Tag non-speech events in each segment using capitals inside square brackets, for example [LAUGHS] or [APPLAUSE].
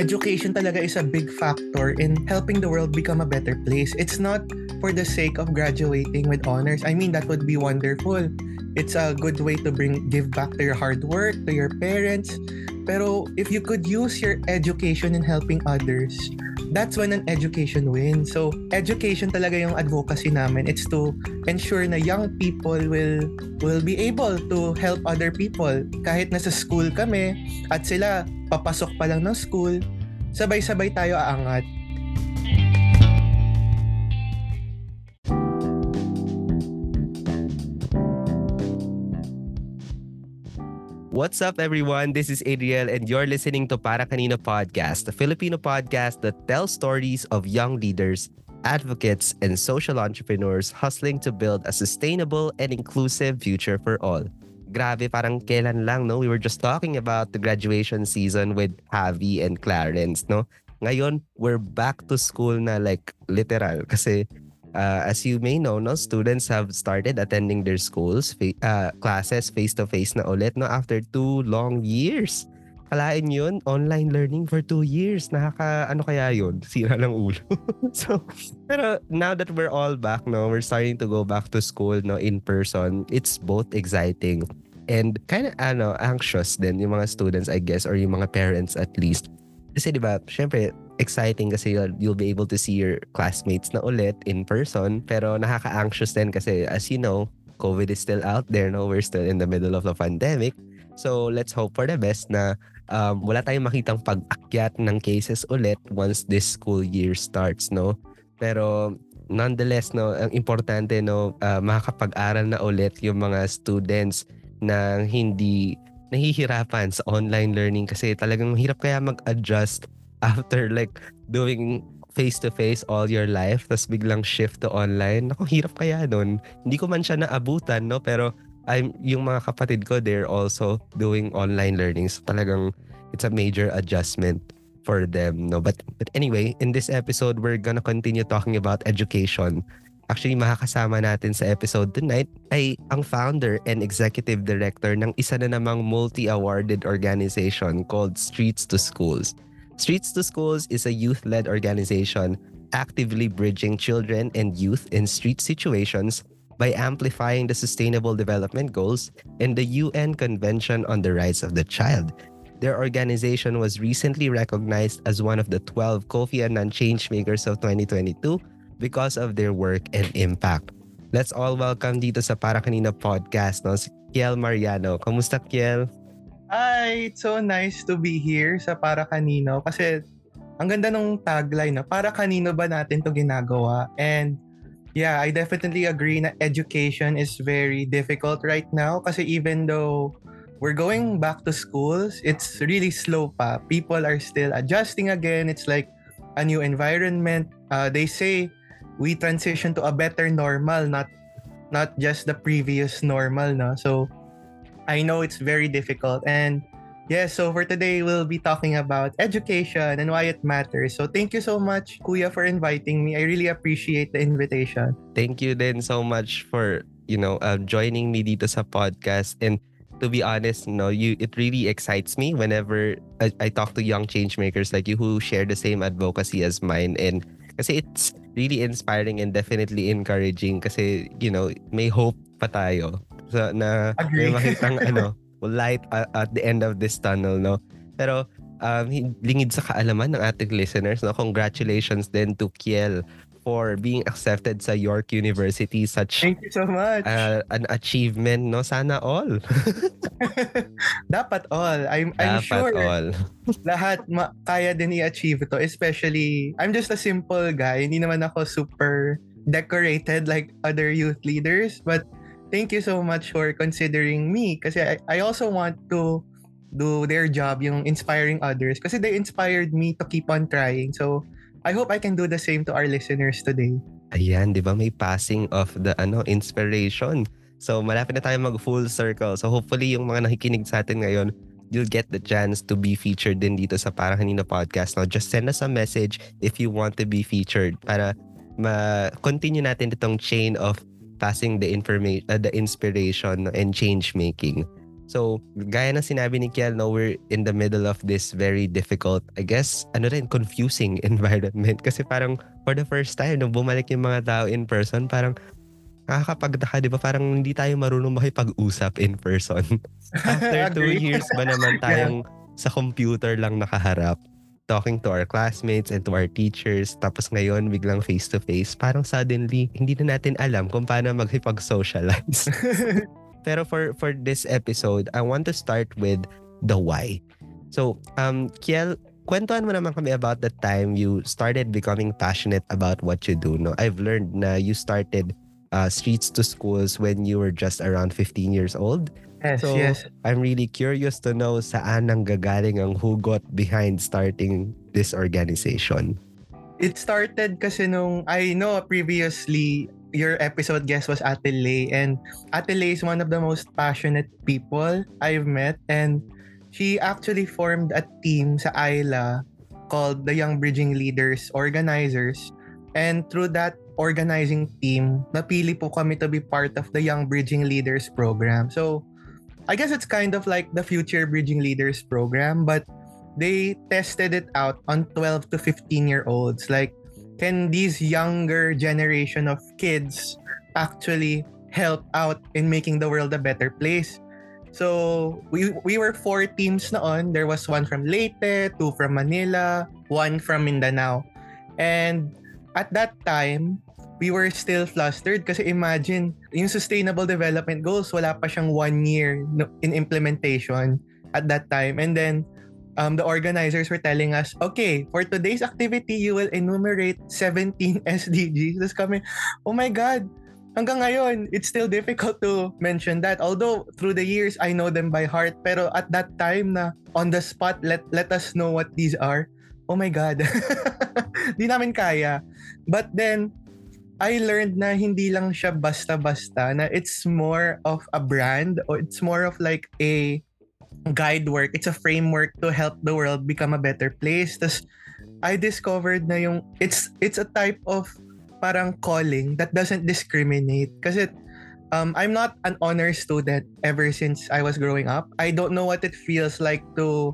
education talaga is a big factor in helping the world become a better place. It's not for the sake of graduating with honors. I mean, that would be wonderful. It's a good way to bring give back to your hard work, to your parents. Pero if you could use your education in helping others, that's when an education wins. So, education talaga yung advocacy namin. It's to ensure na young people will will be able to help other people. Kahit nasa school kami at sila papasok pa lang ng school, sabay-sabay tayo aangat. What's up, everyone? This is Adriel, and you're listening to Para Kanino Podcast, the Filipino podcast that tells stories of young leaders, advocates, and social entrepreneurs hustling to build a sustainable and inclusive future for all. Grabe, parang kailan lang, no? We were just talking about the graduation season with Javi and Clarence, no? Ngayon, we're back to school na like literal kasi uh, as you may know, no, students have started attending their schools, fa- uh, classes face-to-face na ulit no, after two long years. Kalain yun, online learning for two years. Nakaka, ano kaya yun? Sira ng ulo. [LAUGHS] so, pero now that we're all back, no, we're starting to go back to school, no, in person, it's both exciting and kind of, ano, anxious din yung mga students, I guess, or yung mga parents at least. Kasi di ba, syempre, exciting kasi you'll, you'll be able to see your classmates na ulit in person. Pero nakaka-anxious din kasi as you know, COVID is still out there, no? We're still in the middle of the pandemic. So let's hope for the best na um, wala tayong makitang pag-akyat ng cases ulit once this school year starts, no? Pero nonetheless, no, ang importante, no, uh, makakapag-aral na ulit yung mga students na hindi nahihirapan sa online learning kasi talagang hirap kaya mag-adjust [LAUGHS] after like doing face-to-face all your life tapos biglang shift to online. Ako, hirap kaya nun. Hindi ko man siya naabutan, no? Pero I'm, yung mga kapatid ko, they're also doing online learning. So talagang it's a major adjustment for them, no? But, but anyway, in this episode, we're gonna continue talking about education. Actually, makakasama natin sa episode tonight ay ang founder and executive director ng isa na namang multi-awarded organization called Streets to Schools. Streets to Schools is a youth-led organization actively bridging children and youth in street situations by amplifying the Sustainable Development Goals and the UN Convention on the Rights of the Child. Their organization was recently recognized as one of the 12 Kofi Annan Changemakers of 2022 because of their work and impact. Let's all welcome dito sa Para Kanina podcast no, si Kiel Mariano. Kamusta Kiel? Hi, it's so nice to be here sa Para Kanino kasi ang ganda ng tagline na para kanino ba natin to ginagawa and yeah I definitely agree na education is very difficult right now kasi even though we're going back to schools it's really slow pa. People are still adjusting again. It's like a new environment. Uh, they say we transition to a better normal not not just the previous normal no? So I know it's very difficult. And yeah so for today we'll be talking about education and why it matters. So thank you so much kuya for inviting me. I really appreciate the invitation. Thank you then so much for, you know, uh, joining me dito sa podcast. And to be honest, no, you it really excites me whenever I, I talk to young change makers like you who share the same advocacy as mine. And kasi it's really inspiring and definitely encouraging kasi you know may hope pa tayo. So, na Agree. may makitang [LAUGHS] ano light at, the end of this tunnel no? Pero um, lingid sa kaalaman ng ating listeners no? Congratulations then to Kiel for being accepted sa York University. Such thank you so much. uh, an achievement no? Sana all. [LAUGHS] Dapat all. I'm I'm dapat sure all. lahat ma- kaya din i-achieve ito especially I'm just a simple guy. Hindi naman ako super decorated like other youth leaders but thank you so much for considering me kasi I, I also want to do their job yung inspiring others kasi they inspired me to keep on trying so I hope I can do the same to our listeners today Ayan, di ba? May passing of the ano inspiration. So, malapit na tayo mag full circle. So, hopefully, yung mga nakikinig sa atin ngayon, you'll get the chance to be featured din dito sa Para Kanina Podcast. Now, just send us a message if you want to be featured para ma-continue natin itong chain of passing the information, uh, the inspiration and change making. So, gaya ng sinabi ni Kiel, no, we're in the middle of this very difficult, I guess, ano rin, confusing [LAUGHS] environment. Kasi parang for the first time, nung bumalik yung mga tao in person, parang nakakapagtaka, di ba? Parang hindi tayo marunong makipag-usap in person. [LAUGHS] After two years ba naman tayong [LAUGHS] yeah. sa computer lang nakaharap talking to our classmates and to our teachers. Tapos ngayon, biglang face-to-face. Parang suddenly, hindi na natin alam kung paano maghipag-socialize. [LAUGHS] Pero for for this episode, I want to start with the why. So, um, Kiel, kwentuhan mo naman kami about the time you started becoming passionate about what you do. No, I've learned na you started uh, streets to schools when you were just around 15 years old. Yes, so, yes. I'm really curious to know saan nang gagaling ang hugot behind starting this organization. It started kasi nung I know previously your episode guest was Ate Lay and Ate Lay is one of the most passionate people I've met and she actually formed a team sa ILA called the Young Bridging Leaders Organizers and through that organizing team napili po kami to be part of the Young Bridging Leaders program so I guess it's kind of like the Future Bridging Leaders program but they tested it out on 12 to 15 year olds like can these younger generation of kids actually help out in making the world a better place? So we we were four teams noon. There was one from Leyte, two from Manila, one from Mindanao. And at that time, we were still flustered kasi imagine, yung sustainable development goals, wala pa siyang one year in implementation at that time. And then um, the organizers were telling us, okay, for today's activity, you will enumerate 17 [LAUGHS] SDGs. Tapos kami, oh my God, hanggang ngayon, it's still difficult to mention that. Although, through the years, I know them by heart. Pero at that time na on the spot, let, let us know what these are. Oh my God. [LAUGHS] Di namin kaya. But then, I learned na hindi lang siya basta-basta, na it's more of a brand or it's more of like a guide work. It's a framework to help the world become a better place. Tapos, I discovered na yung, it's, it's a type of parang calling that doesn't discriminate. Kasi um, I'm not an honor student ever since I was growing up. I don't know what it feels like to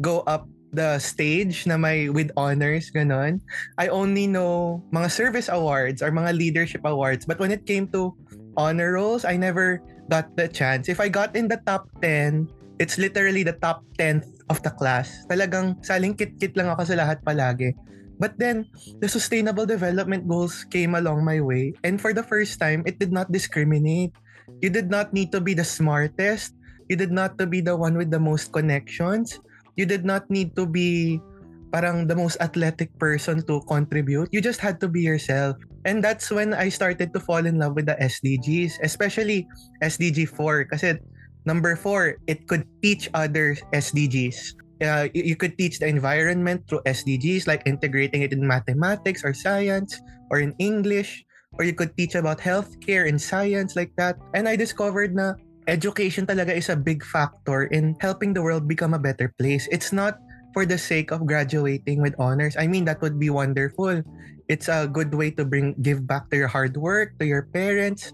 go up the stage na may with honors, ganon. I only know mga service awards or mga leadership awards. But when it came to honor rolls, I never got the chance. If I got in the top 10, it's literally the top 10th of the class. Talagang saling kit-kit lang ako sa lahat palagi. But then, the sustainable development goals came along my way. And for the first time, it did not discriminate. You did not need to be the smartest. You did not to be the one with the most connections. You did not need to be parang the most athletic person to contribute. You just had to be yourself. And that's when I started to fall in love with the SDGs, especially SDG 4 kasi Number four, it could teach other SDGs. Uh, you, you could teach the environment through SDGs, like integrating it in mathematics or science or in English, or you could teach about healthcare and science like that. And I discovered na education talaga is a big factor in helping the world become a better place. It's not for the sake of graduating with honors. I mean, that would be wonderful. It's a good way to bring give back to your hard work, to your parents,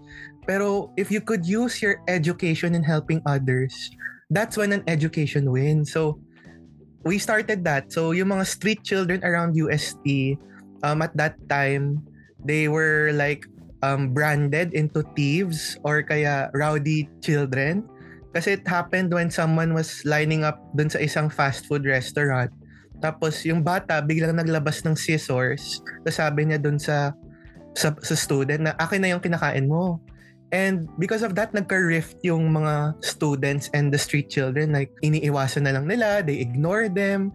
Pero if you could use your education in helping others, that's when an education wins. So we started that. So yung mga street children around UST, um, at that time, they were like um, branded into thieves or kaya rowdy children. Kasi it happened when someone was lining up dun sa isang fast food restaurant. Tapos yung bata biglang naglabas ng scissors. Tapos sabi niya dun sa, sa, sa student na akin na yung kinakain mo. And because of that, nagka-rift yung mga students and the street children. Like, iniiwasan na lang nila, they ignore them.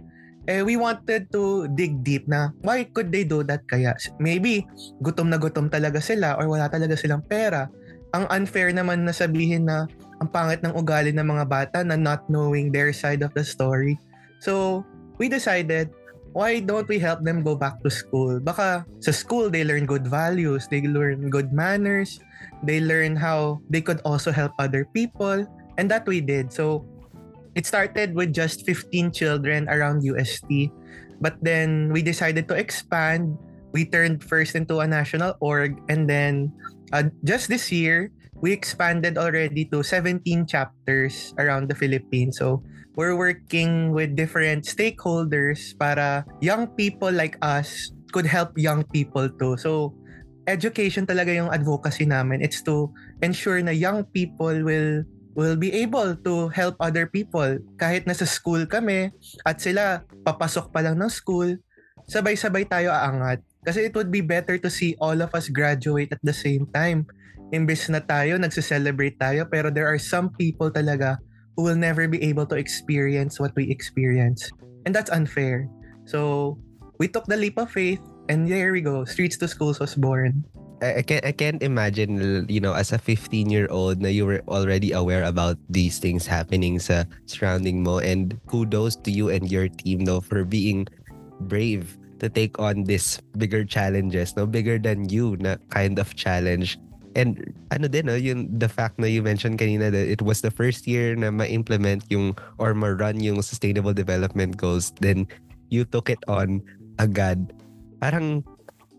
Eh, we wanted to dig deep na why could they do that kaya? Maybe gutom na gutom talaga sila or wala talaga silang pera. Ang unfair naman na sabihin na ang pangit ng ugali ng mga bata na not knowing their side of the story. So, we decided why don't we help them go back to school? Baka sa school, they learn good values, they learn good manners, they learn how they could also help other people, and that we did. So it started with just 15 children around UST, but then we decided to expand. We turned first into a national org, and then uh, just this year, we expanded already to 17 chapters around the Philippines. So we're working with different stakeholders para young people like us could help young people too. So education talaga yung advocacy namin. It's to ensure na young people will will be able to help other people. Kahit nasa school kami at sila papasok pa lang ng school sabay-sabay tayo aangat. Kasi it would be better to see all of us graduate at the same time. Imbes na tayo nagse-celebrate tayo pero there are some people talaga who will never be able to experience what we experience. And that's unfair. So we took the leap of faith and there we go. Streets to schools was born I, I can't I can't imagine you know as a 15 year old na you were already aware about these things happening sa surrounding mo. And kudos to you and your team no for being brave to take on this bigger challenges no? Bigger than you na kind of challenge. And ano din no? Yung the fact na you mentioned kanina that it was the first year na ma-implement yung or ma-run yung sustainable development goals then you took it on agad. Parang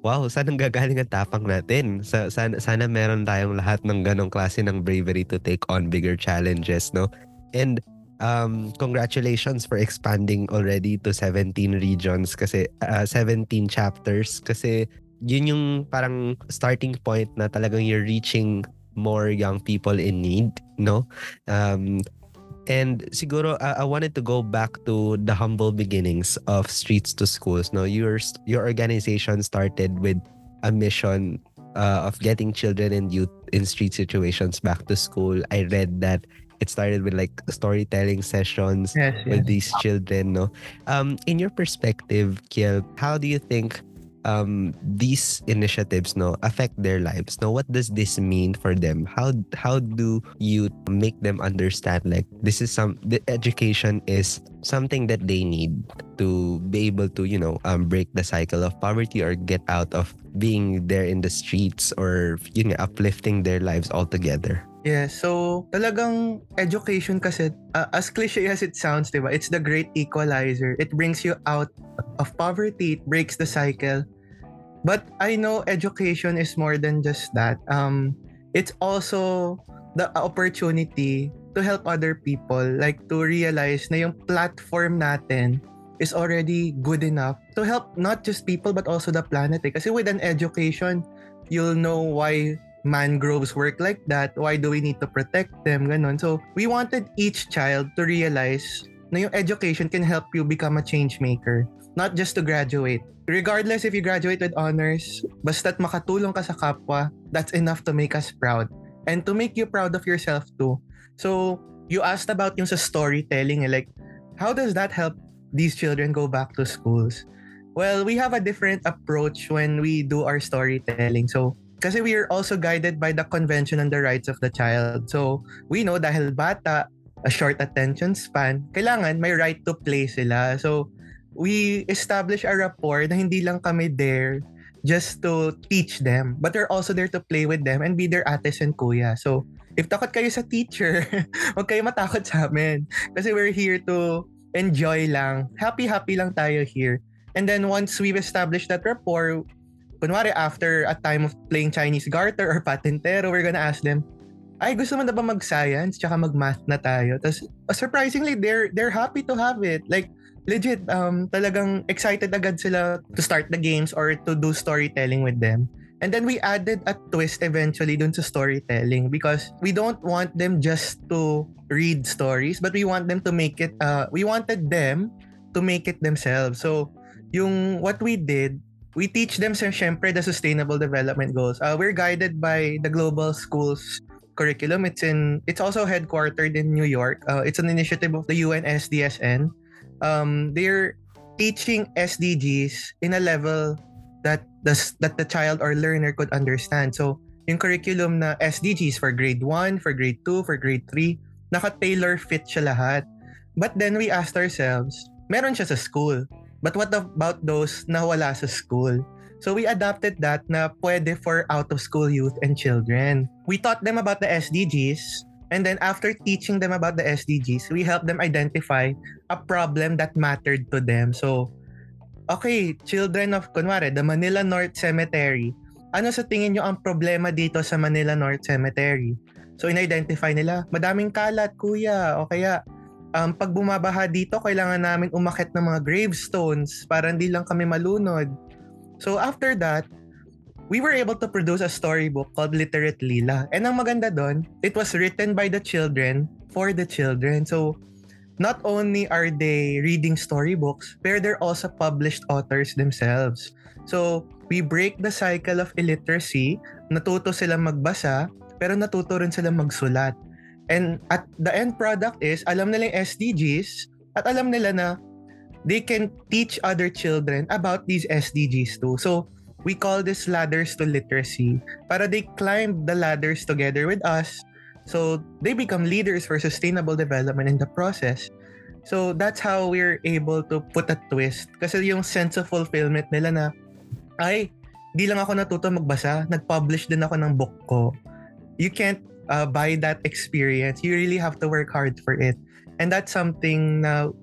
wow, saan ang gagaling ang tapang natin? Sa, sana, sana meron tayong lahat ng ganong klase ng bravery to take on bigger challenges, no? And um, congratulations for expanding already to 17 regions kasi uh, 17 chapters kasi yun yung parang starting point na talagang you're reaching more young people in need, no? Um, and siguro uh, I wanted to go back to the humble beginnings of Streets to Schools. Now, your your organization started with a mission uh, of getting children and youth in street situations back to school. I read that it started with like storytelling sessions yes, with yes. these children. No, um, in your perspective, Kiel, how do you think? Um, these initiatives no affect their lives no what does this mean for them how how do you make them understand like this is some the education is something that they need to be able to you know um, break the cycle of poverty or get out of being there in the streets or you know uplifting their lives altogether Yeah, so talagang education kasi, uh, as cliche as it sounds, diba? It's the great equalizer. It brings you out of poverty, it breaks the cycle. But I know education is more than just that. Um, it's also the opportunity to help other people, like to realize na yung platform natin is already good enough to help not just people but also the planet. Eh. Kasi with an education, you'll know why mangroves work like that. Why do we need to protect them? Ganon. So we wanted each child to realize na yung education can help you become a change maker. Not just to graduate. Regardless if you graduate with honors, basta't makatulong ka sa kapwa, that's enough to make us proud. And to make you proud of yourself too. So, you asked about yung sa storytelling, eh, like, how does that help these children go back to schools? Well, we have a different approach when we do our storytelling. So, kasi we are also guided by the Convention on the Rights of the Child. So, we know dahil bata, a short attention span, kailangan may right to play sila. So, we establish a rapport na hindi lang kami there just to teach them, but we're also there to play with them and be their ates and kuya. So, if takot kayo sa teacher, [LAUGHS] huwag kayo matakot sa amin. Kasi we're here to enjoy lang. Happy-happy lang tayo here. And then once we've established that rapport, kunwari after a time of playing Chinese garter or patentero, we're gonna ask them, ay gusto mo na ba mag-science tsaka mag-math na tayo? Tapos surprisingly, they're they're happy to have it. Like legit, um, talagang excited agad sila to start the games or to do storytelling with them. And then we added a twist eventually dun sa storytelling because we don't want them just to read stories, but we want them to make it, uh, we wanted them to make it themselves. So, yung what we did, we teach them syempre the sustainable development goals. Uh, we're guided by the Global Schools curriculum. It's in it's also headquartered in New York. Uh, it's an initiative of the UNSDSN. Um, they're teaching SDGs in a level that the that the child or learner could understand. So, yung curriculum na SDGs for grade 1, for grade 2, for grade 3, naka-tailor fit siya lahat. But then we asked ourselves, meron siya sa school. But what about those na wala sa school? So we adapted that na pwede for out-of-school youth and children. We taught them about the SDGs and then after teaching them about the SDGs, we helped them identify a problem that mattered to them. So, okay, children of, kunwari, the Manila North Cemetery, ano sa tingin nyo ang problema dito sa Manila North Cemetery? So in-identify nila, madaming kalat kuya o kaya um, pag bumabaha dito, kailangan namin umakit ng mga gravestones para hindi lang kami malunod. So after that, we were able to produce a storybook called Literate Lila. And ang maganda doon, it was written by the children for the children. So not only are they reading storybooks, but they're also published authors themselves. So we break the cycle of illiteracy, natuto sila magbasa, pero natuto rin sila magsulat. And at the end product is, alam nila yung SDGs at alam nila na they can teach other children about these SDGs too. So, we call this ladders to literacy para they climb the ladders together with us so they become leaders for sustainable development in the process. So that's how we're able to put a twist kasi yung sense of fulfillment nila na ay, di lang ako natuto magbasa, nag-publish din ako ng book ko. You can't uh, buy that experience. You really have to work hard for it. And that's something na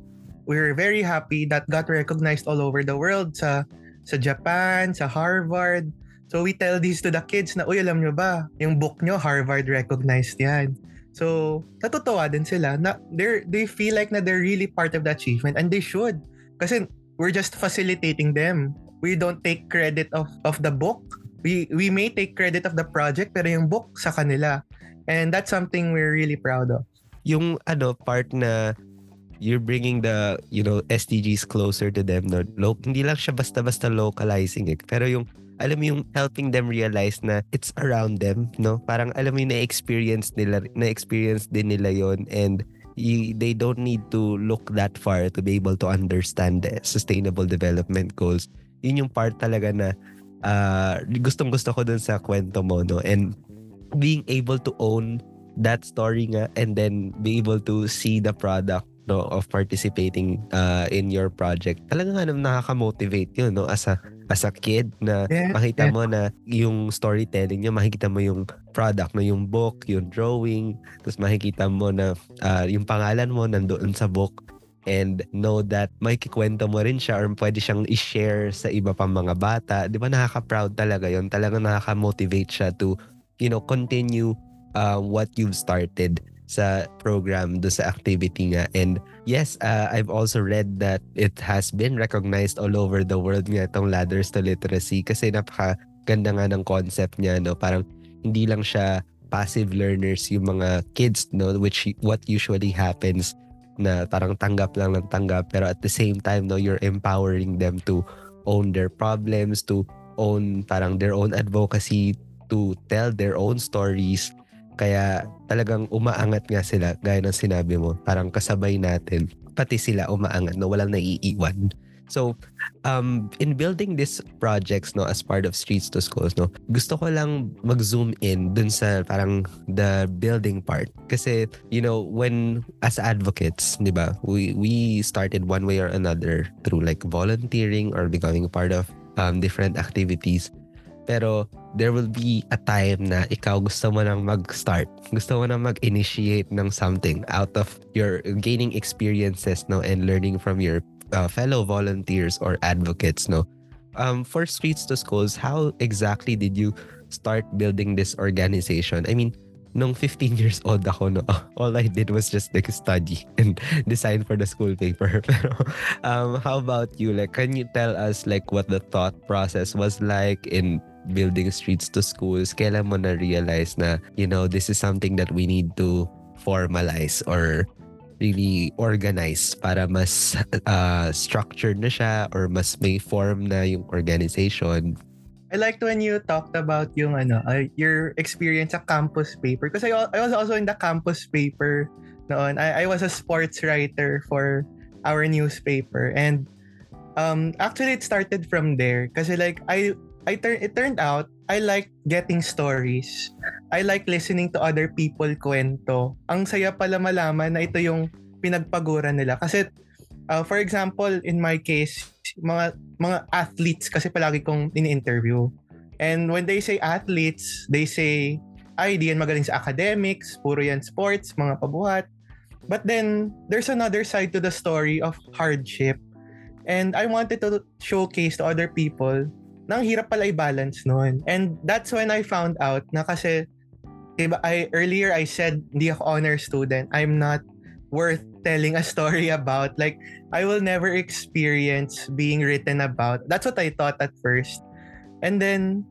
we're very happy that got recognized all over the world sa sa Japan, sa Harvard. So we tell these to the kids na, uy, alam nyo ba, yung book nyo, Harvard recognized yan. So, natutuwa din sila na they they feel like na they're really part of the achievement and they should. Kasi we're just facilitating them. We don't take credit of of the book. We we may take credit of the project pero yung book sa kanila. And that's something we're really proud of. Yung ano part na you're bringing the you know SDGs closer to them no lo, hindi lang siya basta-basta localizing it pero yung alam mo yung helping them realize na it's around them no? Parang alam mo yung na-experience nila na-experience din nila yon and you, they don't need to look that far to be able to understand the sustainable development goals. Yun yung part talaga na uh, gustong gusto ko dun sa kwento mo no? And being able to own that story nga and then be able to see the product no of participating uh, in your project. Talagang ano nakaka-motivate yun no? As a as a kid na yeah, makita yeah. mo na yung storytelling niya makikita mo yung product no? Yung book yung drawing. Tapos makikita mo na uh, yung pangalan mo nandoon sa book. And know that may kikwento mo rin siya or pwede siyang i-share sa iba pang mga bata. Di ba? Nakaka-proud talaga yon Talagang nakaka-motivate siya to you know, continue uh, what you've started sa program, do sa activity nga. And yes, uh, I've also read that it has been recognized all over the world nga itong Ladders to Literacy kasi napaka ganda nga ng concept niya, no? Parang hindi lang siya passive learners yung mga kids, no? Which what usually happens na parang tanggap lang ng tanggap pero at the same time, no, you're empowering them to own their problems, to own parang their own advocacy, to tell their own stories. Kaya talagang umaangat nga sila, gaya ng sinabi mo. Parang kasabay natin, pati sila umaangat, no? walang naiiwan. So, um, in building these projects no as part of Streets to Schools no, gusto ko lang mag-zoom in dun sa parang the building part kasi you know when as advocates, 'di ba? We we started one way or another through like volunteering or becoming part of um, different activities. Pero there will be a time na ikaw gusto mo nang mag-start. Gusto mo nang mag-initiate ng something out of your gaining experiences no and learning from your uh, fellow volunteers or advocates no. Um, for Streets to Schools, how exactly did you start building this organization? I mean, nung 15 years old ako, no, [LAUGHS] all I did was just like study and [LAUGHS] design for the school paper. [LAUGHS] Pero um, how about you? Like, can you tell us like what the thought process was like in building streets to schools, kailan mo na-realize na, you know, this is something that we need to formalize or really organize para mas uh, structured na siya or mas may form na yung organization. I liked when you talked about yung ano, uh, your experience sa campus paper because I, I was also in the campus paper noon. I, I was a sports writer for our newspaper and um actually it started from there kasi like I I turn it turned out I like getting stories. I like listening to other people kwento. Ang saya pala malaman na ito yung pinagpaguran nila kasi uh, for example in my case mga mga athletes kasi palagi kong ini-interview. And when they say athletes, they say ay di magaling sa academics, puro yan sports, mga pabuhat. But then there's another side to the story of hardship. And I wanted to showcase to other people na ang hirap pala i-balance noon. And that's when I found out na kasi diba, I earlier I said hindi ako honor student. I'm not worth telling a story about. Like I will never experience being written about. That's what I thought at first. And then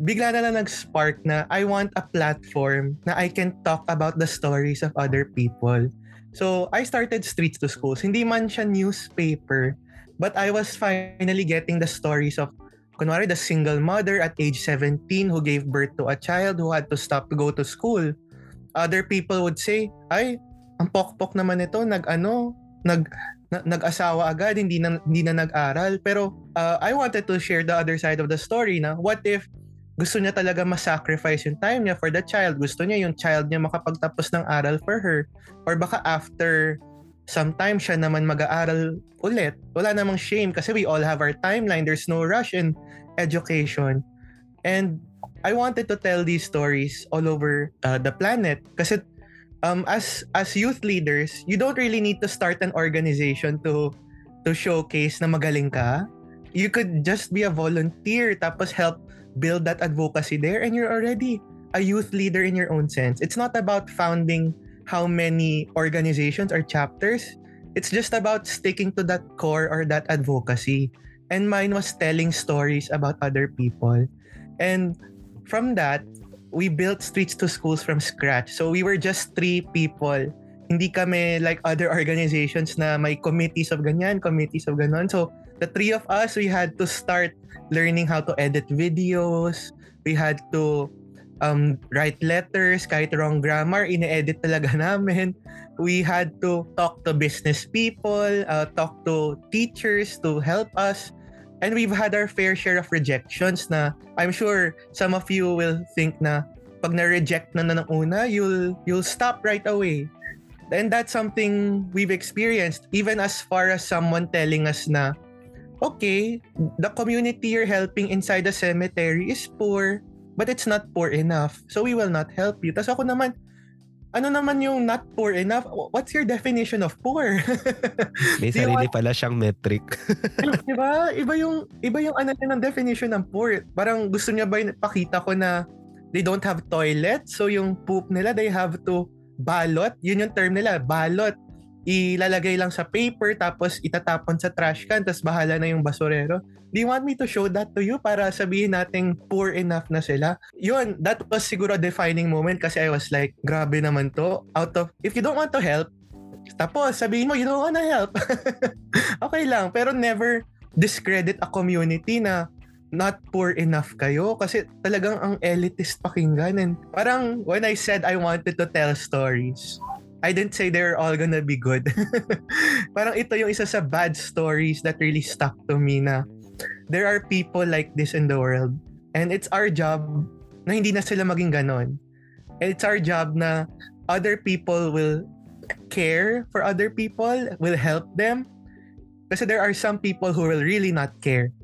bigla na lang nag-spark na I want a platform na I can talk about the stories of other people. So, I started Streets to Schools. Hindi man siya newspaper, but I was finally getting the stories of kunwari the single mother at age 17 who gave birth to a child who had to stop to go to school. Other people would say, ay, ang pokpok naman ito, nag-ano, nag, na, nag-asawa agad, hindi na, hindi na nag-aral. Pero uh, I wanted to share the other side of the story na what if gusto niya talaga ma-sacrifice yung time niya for the child. Gusto niya yung child niya makapagtapos ng aral for her. Or baka after sometimes siya naman mag-aaral ulit. Wala namang shame kasi we all have our timeline. There's no rush in education. And I wanted to tell these stories all over uh, the planet kasi um, as as youth leaders, you don't really need to start an organization to to showcase na magaling ka. You could just be a volunteer tapos help build that advocacy there and you're already a youth leader in your own sense. It's not about founding how many organizations or chapters. It's just about sticking to that core or that advocacy. And mine was telling stories about other people. And from that, we built Streets to Schools from scratch. So we were just three people. Hindi kami like other organizations na may committees of ganyan, committees of ganon. So the three of us, we had to start learning how to edit videos. We had to um, write letters, kahit wrong grammar, ine-edit talaga [LAUGHS] namin. We had to talk to business people, uh, talk to teachers to help us. And we've had our fair share of rejections na I'm sure some of you will think na pag na-reject na na ng una, you'll, you'll stop right away. And that's something we've experienced even as far as someone telling us na okay, the community you're helping inside the cemetery is poor but it's not poor enough. So we will not help you. Tapos ako naman, ano naman yung not poor enough? What's your definition of poor? [LAUGHS] May sarili want... pala siyang metric. [LAUGHS] diba? Iba yung, iba yung ano ng definition ng poor. Parang gusto niya ba yung pakita ko na they don't have toilet, so yung poop nila, they have to balot. Yun yung term nila, balot ilalagay lang sa paper tapos itatapon sa trash can tapos bahala na yung basurero. Do you want me to show that to you para sabihin nating poor enough na sila? Yun, that was siguro a defining moment kasi I was like, grabe naman to. Out of, if you don't want to help, tapos sabihin mo, you don't wanna help. [LAUGHS] okay lang, pero never discredit a community na not poor enough kayo kasi talagang ang elitist pakinggan and parang when I said I wanted to tell stories I didn't say they're all gonna be good. [LAUGHS] Parang ito yung isa sa bad stories that really stuck to me na there are people like this in the world and it's our job na hindi na sila maging ganon. And it's our job na other people will care for other people, will help them. Kasi there are some people who will really not care.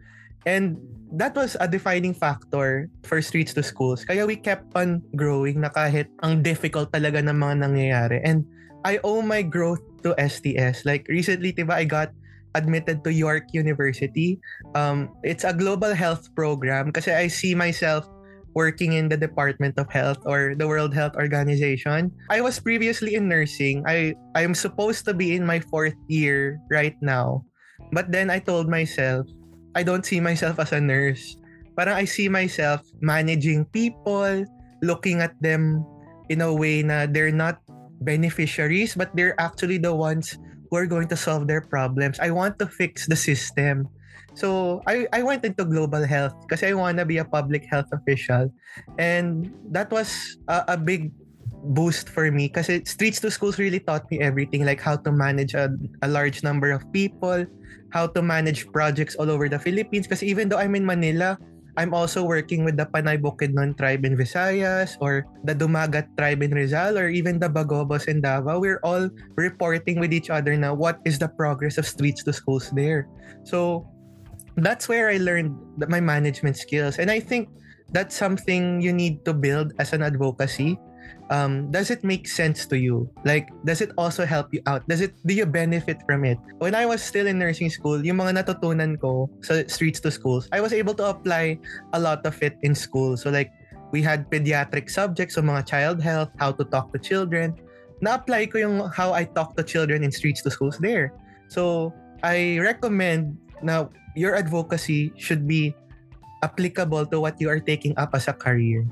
And that was a defining factor for Streets to Schools. Kaya we kept on growing na kahit ang difficult talaga ng mga nangyayari. And I owe my growth to STS. Like recently, diba, I got admitted to York University. Um, it's a global health program kasi I see myself working in the Department of Health or the World Health Organization. I was previously in nursing. I I'm supposed to be in my fourth year right now. But then I told myself, I don't see myself as a nurse. Parang I see myself managing people, looking at them in a way na they're not beneficiaries, but they're actually the ones who are going to solve their problems. I want to fix the system. So I, I went into global health kasi I want to be a public health official. And that was a, a big boost for me kasi Streets to Schools really taught me everything like how to manage a, a large number of people, how to manage projects all over the Philippines kasi even though I'm in Manila, I'm also working with the Panay Bukidnon tribe in Visayas or the Dumagat tribe in Rizal or even the Bagobos in Davao. We're all reporting with each other now what is the progress of streets to schools there. So that's where I learned my management skills. And I think that's something you need to build as an advocacy um, does it make sense to you? Like, does it also help you out? Does it, do you benefit from it? When I was still in nursing school, yung mga natutunan ko sa streets to schools, I was able to apply a lot of it in school. So like, we had pediatric subjects, so mga child health, how to talk to children. Na-apply ko yung how I talk to children in streets to schools there. So, I recommend na your advocacy should be applicable to what you are taking up as a career.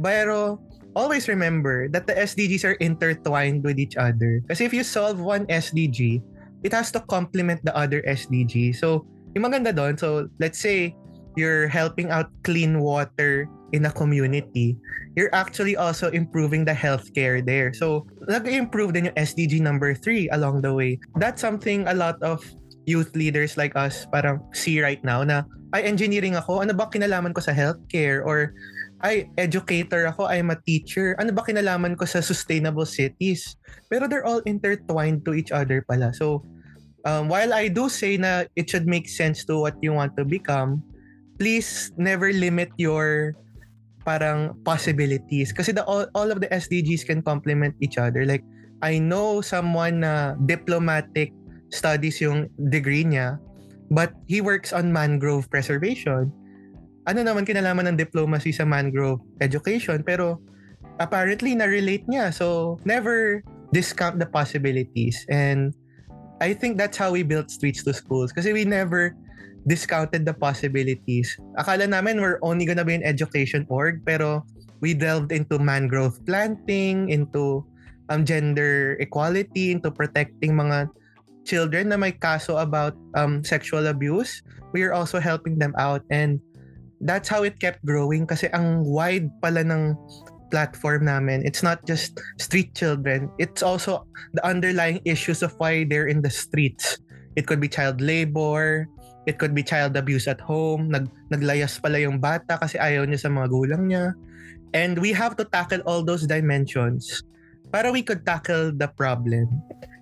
Pero always remember that the SDGs are intertwined with each other. Kasi if you solve one SDG, it has to complement the other SDG. So, yung maganda doon, so let's say you're helping out clean water in a community, you're actually also improving the healthcare there. So, nag-improve din yung SDG number 3 along the way. That's something a lot of youth leaders like us parang see right now na ay engineering ako, ano ba kinalaman ko sa healthcare or ay educator ako, I'm a teacher. Ano ba kinalaman ko sa sustainable cities? Pero they're all intertwined to each other pala. So um, while I do say na it should make sense to what you want to become, please never limit your parang possibilities kasi the all, all of the SDGs can complement each other like I know someone na diplomatic studies yung degree niya but he works on mangrove preservation ano naman kinalaman ng diplomacy sa mangrove education pero apparently na-relate niya. So never discount the possibilities. And I think that's how we built streets to schools. Kasi we never discounted the possibilities. Akala namin we're only gonna be an education org pero we delved into mangrove planting into um, gender equality into protecting mga children na may kaso about um, sexual abuse. We are also helping them out. And that's how it kept growing kasi ang wide pala ng platform namin. It's not just street children. It's also the underlying issues of why they're in the streets. It could be child labor, it could be child abuse at home, nag naglayas pala yung bata kasi ayaw niya sa mga gulang niya. And we have to tackle all those dimensions para we could tackle the problem.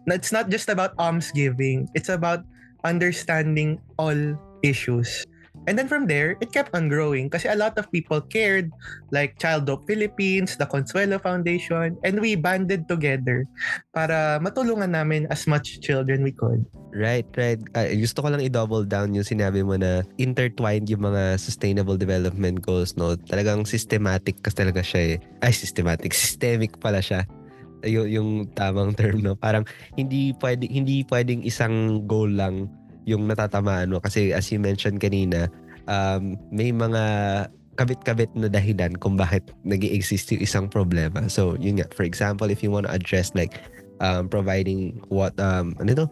It's not just about alms giving, it's about understanding all issues. And then from there, it kept on growing kasi a lot of people cared, like Child Hope Philippines, the Consuelo Foundation, and we banded together para matulungan namin as much children we could. Right, right. Uh, gusto ko lang i-double down yung sinabi mo na intertwined yung mga sustainable development goals, no? Talagang systematic kasi talaga siya eh. Ay, systematic. [LAUGHS] Systemic pala siya. Y- yung tamang term, no? Parang hindi pwede, hindi pwedeng isang goal lang yung natatamaan mo. Kasi as you mentioned kanina, um, may mga kabit-kabit na dahilan kung bakit nag exist yung isang problema. So, yun nga. For example, if you want to address like um, providing what, um, ano ito?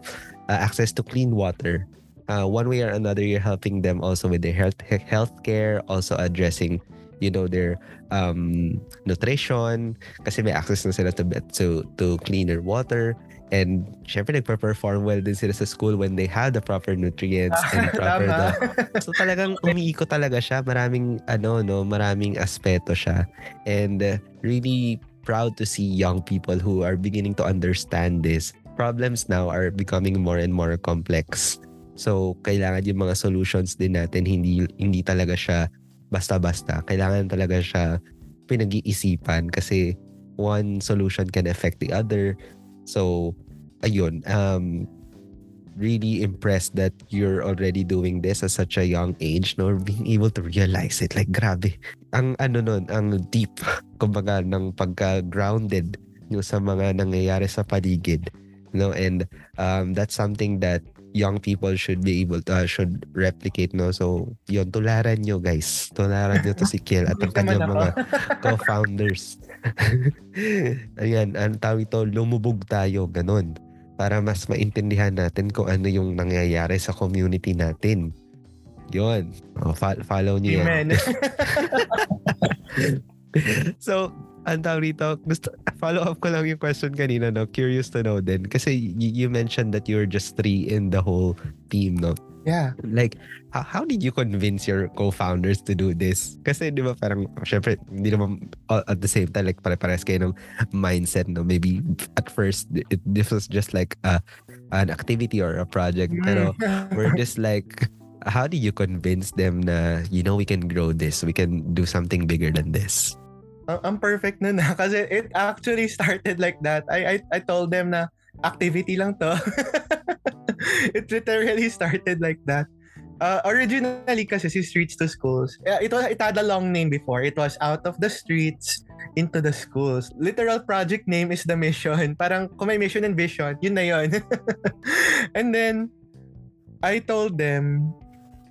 Uh, access to clean water. Uh, one way or another, you're helping them also with their health healthcare, also addressing you know their um nutrition kasi may access na sila to to to cleaner water And syempre nagpa-perform well din sila sa school when they have the proper nutrients [LAUGHS] and proper the, So talagang umiikot talaga siya. Maraming ano no, maraming aspeto siya. And uh, really proud to see young people who are beginning to understand this. Problems now are becoming more and more complex. So kailangan yung mga solutions din natin hindi hindi talaga siya basta-basta. Kailangan talaga siya pinag-iisipan kasi one solution can affect the other So, ayun, um, really impressed that you're already doing this at such a young age, no? Being able to realize it. Like, grabe. Ang ano nun, ang deep, [LAUGHS] kumbaga, ng pagka-grounded nyo sa mga nangyayari sa paligid. No? And um, that's something that young people should be able to, uh, should replicate, no? So, yun, tularan nyo, guys. Tularan nyo to si Kiel at ang kanyang mga [LAUGHS] co-founders. [LAUGHS] Ayan, ang tawag ito, lumubog tayo, ganun. Para mas maintindihan natin kung ano yung nangyayari sa community natin. Yun. Oh, fo- follow niyo yan. [LAUGHS] so, ang tawag dito, gusto, follow up ko lang yung question kanina, no? Curious to know din. Kasi you, you mentioned that you're just three in the whole team, no? Yeah. Like, how, how did you convince your co-founders to do this? Kasi eh, di ba parang, syempre, hindi naman at the same time, like pare-pares kayo ng mindset, no? Maybe at first, it, this was just like a, an activity or a project. Pero [LAUGHS] we're just like, how did you convince them na, you know, we can grow this, we can do something bigger than this? I'm perfect nun na ah. [LAUGHS] kasi it actually started like that. I I, I told them na activity lang to. [LAUGHS] it literally started like that. Uh, originally kasi si Streets to Schools, it, was, it had a long name before. It was Out of the Streets into the Schools. Literal project name is the mission. [LAUGHS] Parang kung may mission and vision, yun na yun. [LAUGHS] and then, I told them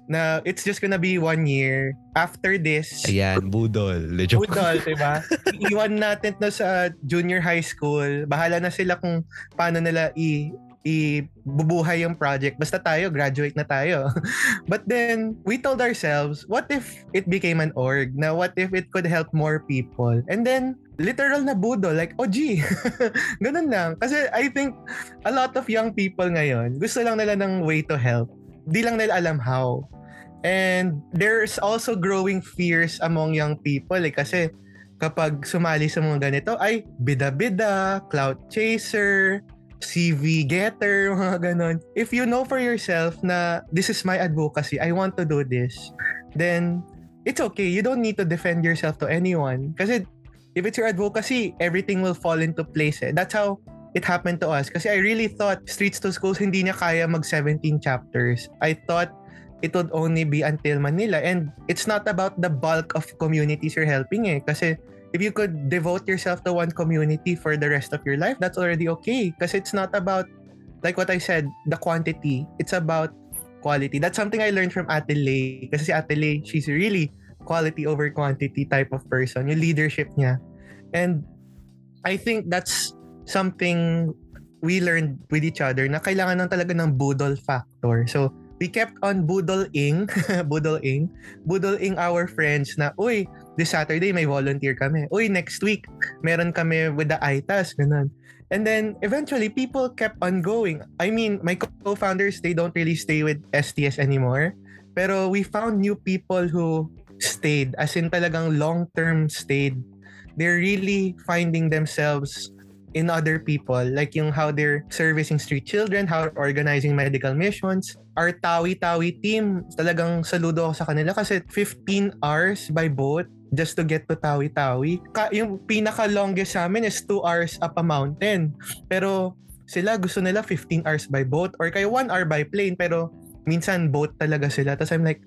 na it's just gonna be one year. After this, Ayan, budol. Legit. budol, [LAUGHS] diba? Iwan natin na sa junior high school. Bahala na sila kung paano nila i ibubuhay yung project. Basta tayo, graduate na tayo. [LAUGHS] But then, we told ourselves, what if it became an org? Na what if it could help more people? And then, literal na budo, like, oh gee, [LAUGHS] ganun lang. Kasi I think a lot of young people ngayon, gusto lang nila ng way to help. Di lang nila alam how. And there's also growing fears among young people eh, kasi kapag sumali sa mga ganito ay bida-bida, cloud chaser, CV getter, [LAUGHS] mga ganon. If you know for yourself na this is my advocacy, I want to do this, then it's okay. You don't need to defend yourself to anyone. Kasi if it's your advocacy, everything will fall into place. Eh. That's how it happened to us. Kasi I really thought Streets to Schools hindi niya kaya mag 17 chapters. I thought it would only be until Manila. And it's not about the bulk of communities you're helping eh. Kasi if you could devote yourself to one community for the rest of your life, that's already okay. Because it's not about, like what I said, the quantity. It's about quality. That's something I learned from Atelier. Kasi si Atelier, she's really quality over quantity type of person. Yung leadership niya. And I think that's something we learned with each other na kailangan ng talaga ng budol factor. So, we kept on budol-ing, budol-ing, budol-ing our friends na, uy, this Saturday may volunteer kami. Uy, next week meron kami with the ITAS, ganun. And then eventually people kept on going. I mean, my co-founders they don't really stay with STS anymore. Pero we found new people who stayed as in talagang long-term stayed. They're really finding themselves in other people like yung how they're servicing street children, how organizing medical missions. Our Tawi-Tawi team, talagang saludo ako sa kanila kasi 15 hours by boat just to get to Tawi-Tawi. Ka- yung pinaka-longest sa amin is 2 hours up a mountain. Pero sila gusto nila 15 hours by boat or kaya 1 hour by plane pero minsan boat talaga sila. Tapos I'm like,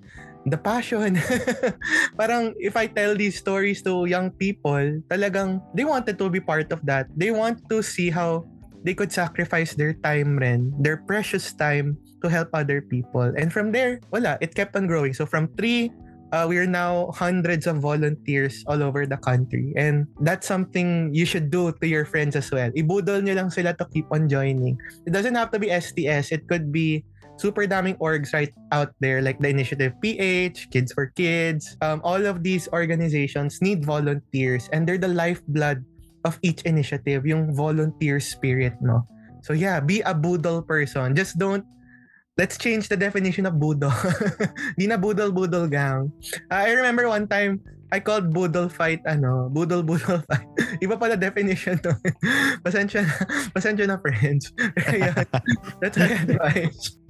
the passion. [LAUGHS] Parang if I tell these stories to young people, talagang they wanted to be part of that. They want to see how they could sacrifice their time rin, their precious time to help other people. And from there, wala, it kept on growing. So from three uh, we are now hundreds of volunteers all over the country. And that's something you should do to your friends as well. Ibudol nyo lang sila to keep on joining. It doesn't have to be STS. It could be super daming orgs right out there like the Initiative PH, Kids for Kids. Um, all of these organizations need volunteers and they're the lifeblood of each initiative, yung volunteer spirit, no? So yeah, be a budol person. Just don't let's change the definition of budol. [LAUGHS] Di na budol-budol gang. Uh, I remember one time, I called budol fight, ano, budol-budol fight. [LAUGHS] Iba pala definition to. [LAUGHS] pasensya na, pasensya na friends. That's my advice.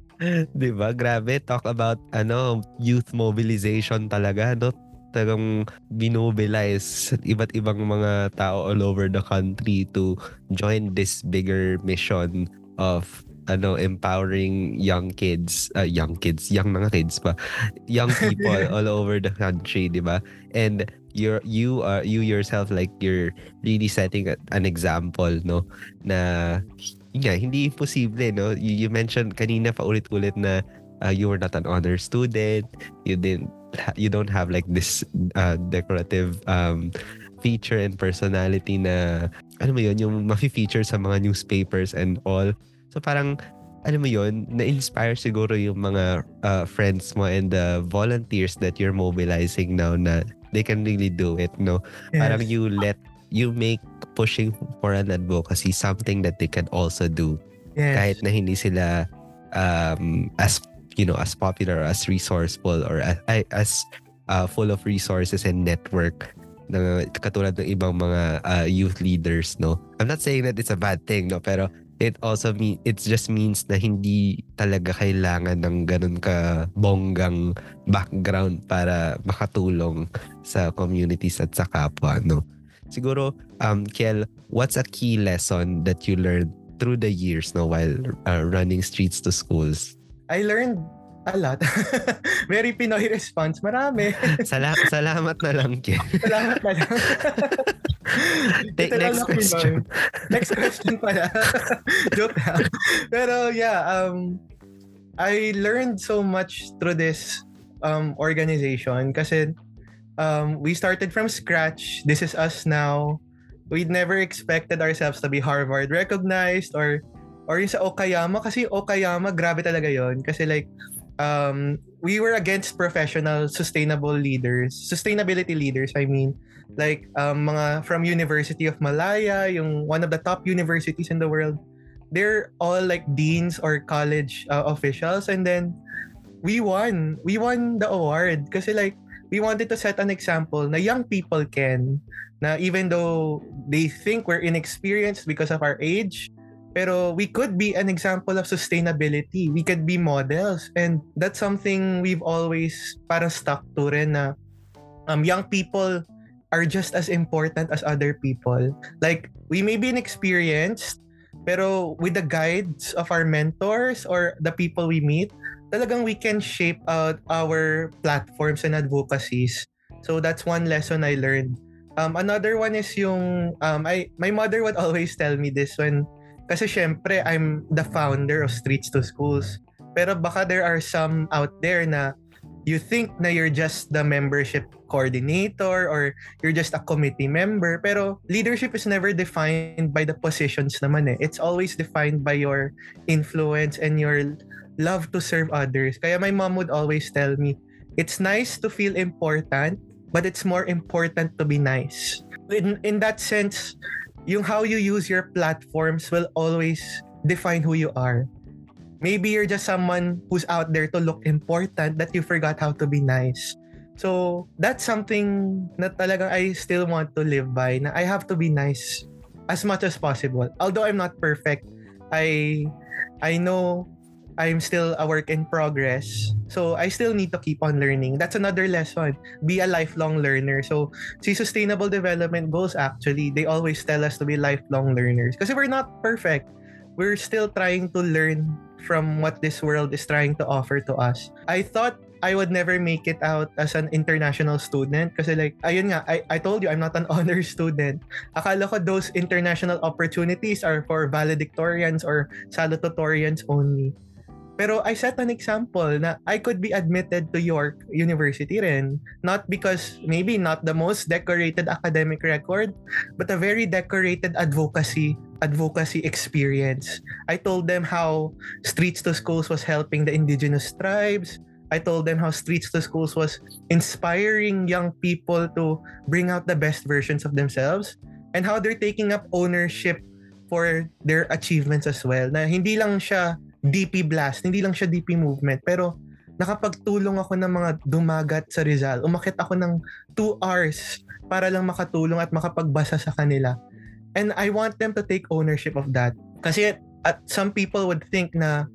diba? Grabe. Talk about, ano, youth mobilization talaga, no? talagang binobilize iba't ibang mga tao all over the country to join this bigger mission of ano empowering young kids uh, young kids young mga kids pa young people [LAUGHS] all over the country di ba? And you're you are you yourself like you're really setting an example no? Na nga hindi imposible no? You, you mentioned kanina pa ulit-ulit na uh, you were not an honor student. You didn't you don't have like this uh, decorative um feature and personality na ano mo yun yung mafi-feature sa mga newspapers and all So parang, alam mo yon na-inspire siguro yung mga uh, friends mo and the volunteers that you're mobilizing now na they can really do it, no? Yes. Parang you let, you make pushing for an advocacy something that they can also do. Yes. Kahit na hindi sila um, as, you know, as popular, as resourceful, or as, as uh, full of resources and network na katulad ng ibang mga uh, youth leaders, no? I'm not saying that it's a bad thing, no? Pero it also mean it just means na hindi talaga kailangan ng ganun ka bonggang background para makatulong sa communities at sa kapwa no siguro, um, Kiel, what's a key lesson that you learned through the years no, while uh, running streets to schools? I learned a lot. [LAUGHS] Very Pinoy response. Marami. [LAUGHS] Sala- salamat na lang, Kiel. [LAUGHS] salamat na lang. Take Ito next Pinoy. question. Next question pala. Joke lang. Pero yeah, um, I learned so much through this um, organization kasi um, we started from scratch. This is us now. We never expected ourselves to be Harvard recognized or or yung sa Okayama kasi Okayama grabe talaga yon kasi like um, we were against professional sustainable leaders sustainability leaders I mean like um, mga from University of Malaya yung one of the top universities in the world. They're all like deans or college uh, officials. And then we won. We won the award kasi like we wanted to set an example na young people can na even though they think we're inexperienced because of our age pero we could be an example of sustainability we could be models and that's something we've always para stuck to rin na um, young people are just as important as other people like we may be inexperienced pero with the guides of our mentors or the people we meet talagang we can shape out our platforms and advocacies. So that's one lesson I learned. Um, another one is yung um, I my mother would always tell me this when kasi syempre I'm the founder of Streets to Schools. Pero baka there are some out there na you think na you're just the membership coordinator or you're just a committee member pero leadership is never defined by the positions naman eh. It's always defined by your influence and your love to serve others. Kaya my mom would always tell me, it's nice to feel important, but it's more important to be nice. In, in that sense, yung how you use your platforms will always define who you are. Maybe you're just someone who's out there to look important that you forgot how to be nice. So, that's something na talagang I still want to live by na I have to be nice as much as possible. Although I'm not perfect, I I know I'm still a work in progress. So I still need to keep on learning. That's another lesson. Be a lifelong learner. So see sustainable development goals actually, they always tell us to be lifelong learners. Because we're not perfect. We're still trying to learn from what this world is trying to offer to us. I thought I would never make it out as an international student kasi like ayun nga I, I told you I'm not an [LAUGHS] honor student akala ko those international opportunities are for valedictorians or salutatorians only pero I set an example na I could be admitted to York University rin. Not because maybe not the most decorated academic record, but a very decorated advocacy advocacy experience. I told them how Streets to Schools was helping the indigenous tribes. I told them how Streets to Schools was inspiring young people to bring out the best versions of themselves and how they're taking up ownership for their achievements as well. Na hindi lang siya DP Blast, hindi lang siya DP Movement, pero nakapagtulong ako ng mga dumagat sa Rizal. Umakit ako ng 2 hours para lang makatulong at makapagbasa sa kanila. And I want them to take ownership of that. Kasi at some people would think na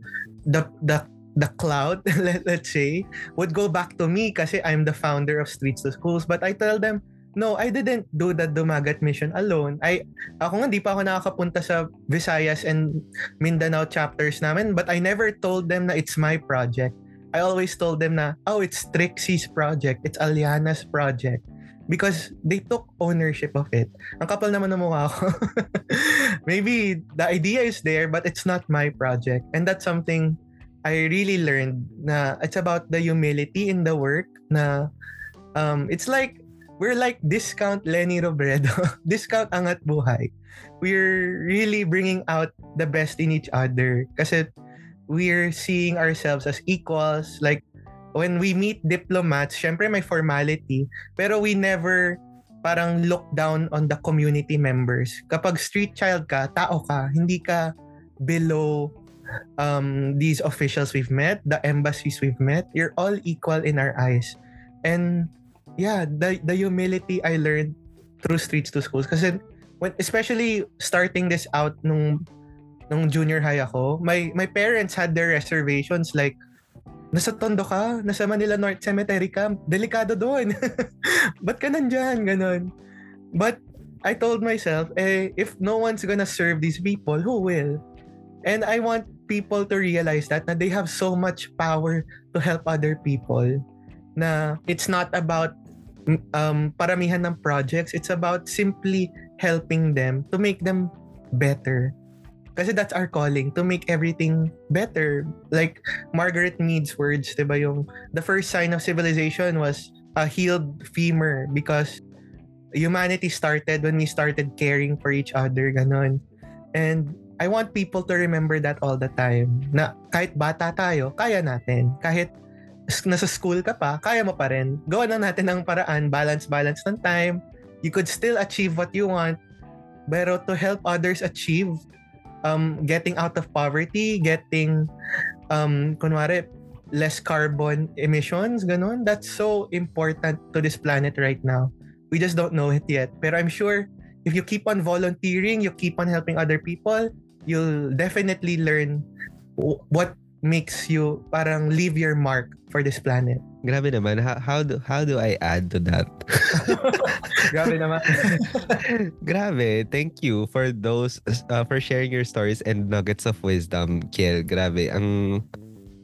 the the the cloud, [LAUGHS] let, let's say, would go back to me kasi I'm the founder of Streets to Schools. But I tell them, no, I didn't do the Dumagat mission alone. I ako nga hindi pa ako nakakapunta sa Visayas and Mindanao chapters namin, but I never told them na it's my project. I always told them na, oh, it's Trixie's project. It's Aliana's project. Because they took ownership of it. Ang kapal naman ng mukha ko. [LAUGHS] Maybe the idea is there, but it's not my project. And that's something I really learned na it's about the humility in the work na um, it's like we're like discount Lenny Robredo, [LAUGHS] discount Angat Buhay. We're really bringing out the best in each other kasi we're seeing ourselves as equals. Like when we meet diplomats, syempre may formality, pero we never parang look down on the community members. Kapag street child ka, tao ka, hindi ka below um, these officials we've met, the embassies we've met, you're all equal in our eyes. And yeah, the the humility I learned through streets to schools kasi when especially starting this out nung nung junior high ako, my my parents had their reservations like nasa Tondo ka, nasa Manila North Cemetery ka, delikado doon. [LAUGHS] Ba't ka nandyan? Ganon. But I told myself, eh, if no one's gonna serve these people, who will? And I want people to realize that na they have so much power to help other people na it's not about um, paramihan ng projects. It's about simply helping them to make them better. Kasi that's our calling, to make everything better. Like Margaret Mead's words, diba yung the first sign of civilization was a healed femur because humanity started when we started caring for each other, ganon. And I want people to remember that all the time. Na kahit bata tayo, kaya natin. Kahit nasa school ka pa, kaya mo pa rin. Gawa lang natin ng paraan, balance-balance ng time. You could still achieve what you want. Pero to help others achieve, um, getting out of poverty, getting, um, kunwari, less carbon emissions, ganun. That's so important to this planet right now. We just don't know it yet. Pero I'm sure if you keep on volunteering, you keep on helping other people, you'll definitely learn what makes you parang leave your mark for this planet. Grabe naman. How, how do how do I add to that? [LAUGHS] Grabe naman. [LAUGHS] Grabe. Thank you for those uh, for sharing your stories and nuggets of wisdom, Kiel. Grabe. Ang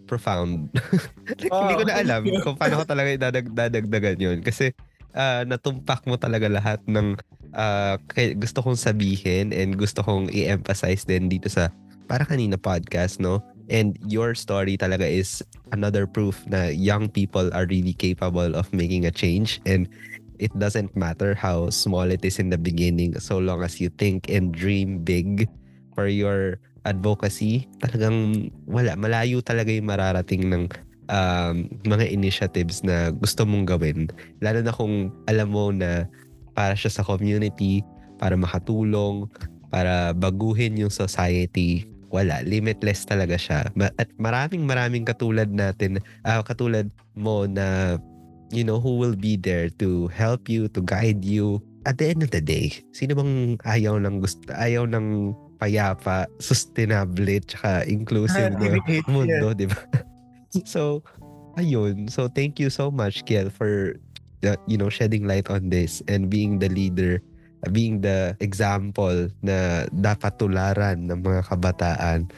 profound. [LAUGHS] like, oh, hindi ko na alam kung paano ko talaga dadag dadagdagan yun. Kasi uh, natumpak mo talaga lahat ng uh, gusto kong sabihin and gusto kong i-emphasize din dito sa para kanina podcast, no? And your story talaga is another proof na young people are really capable of making a change and it doesn't matter how small it is in the beginning so long as you think and dream big for your advocacy talagang wala malayo talaga yung mararating ng um, mga initiatives na gusto mong gawin. Lalo na kung alam mo na para siya sa community, para makatulong, para baguhin yung society. Wala, limitless talaga siya. At maraming maraming katulad natin, uh, katulad mo na you know, who will be there to help you, to guide you. At the end of the day, sino bang ayaw ng gusto, ayaw ng payapa, sustainable, tsaka inclusive na mundo, di ba? [LAUGHS] so, ayun. So, thank you so much, Kiel, for, uh, you know, shedding light on this and being the leader, being the example na dapat tularan ng mga kabataan.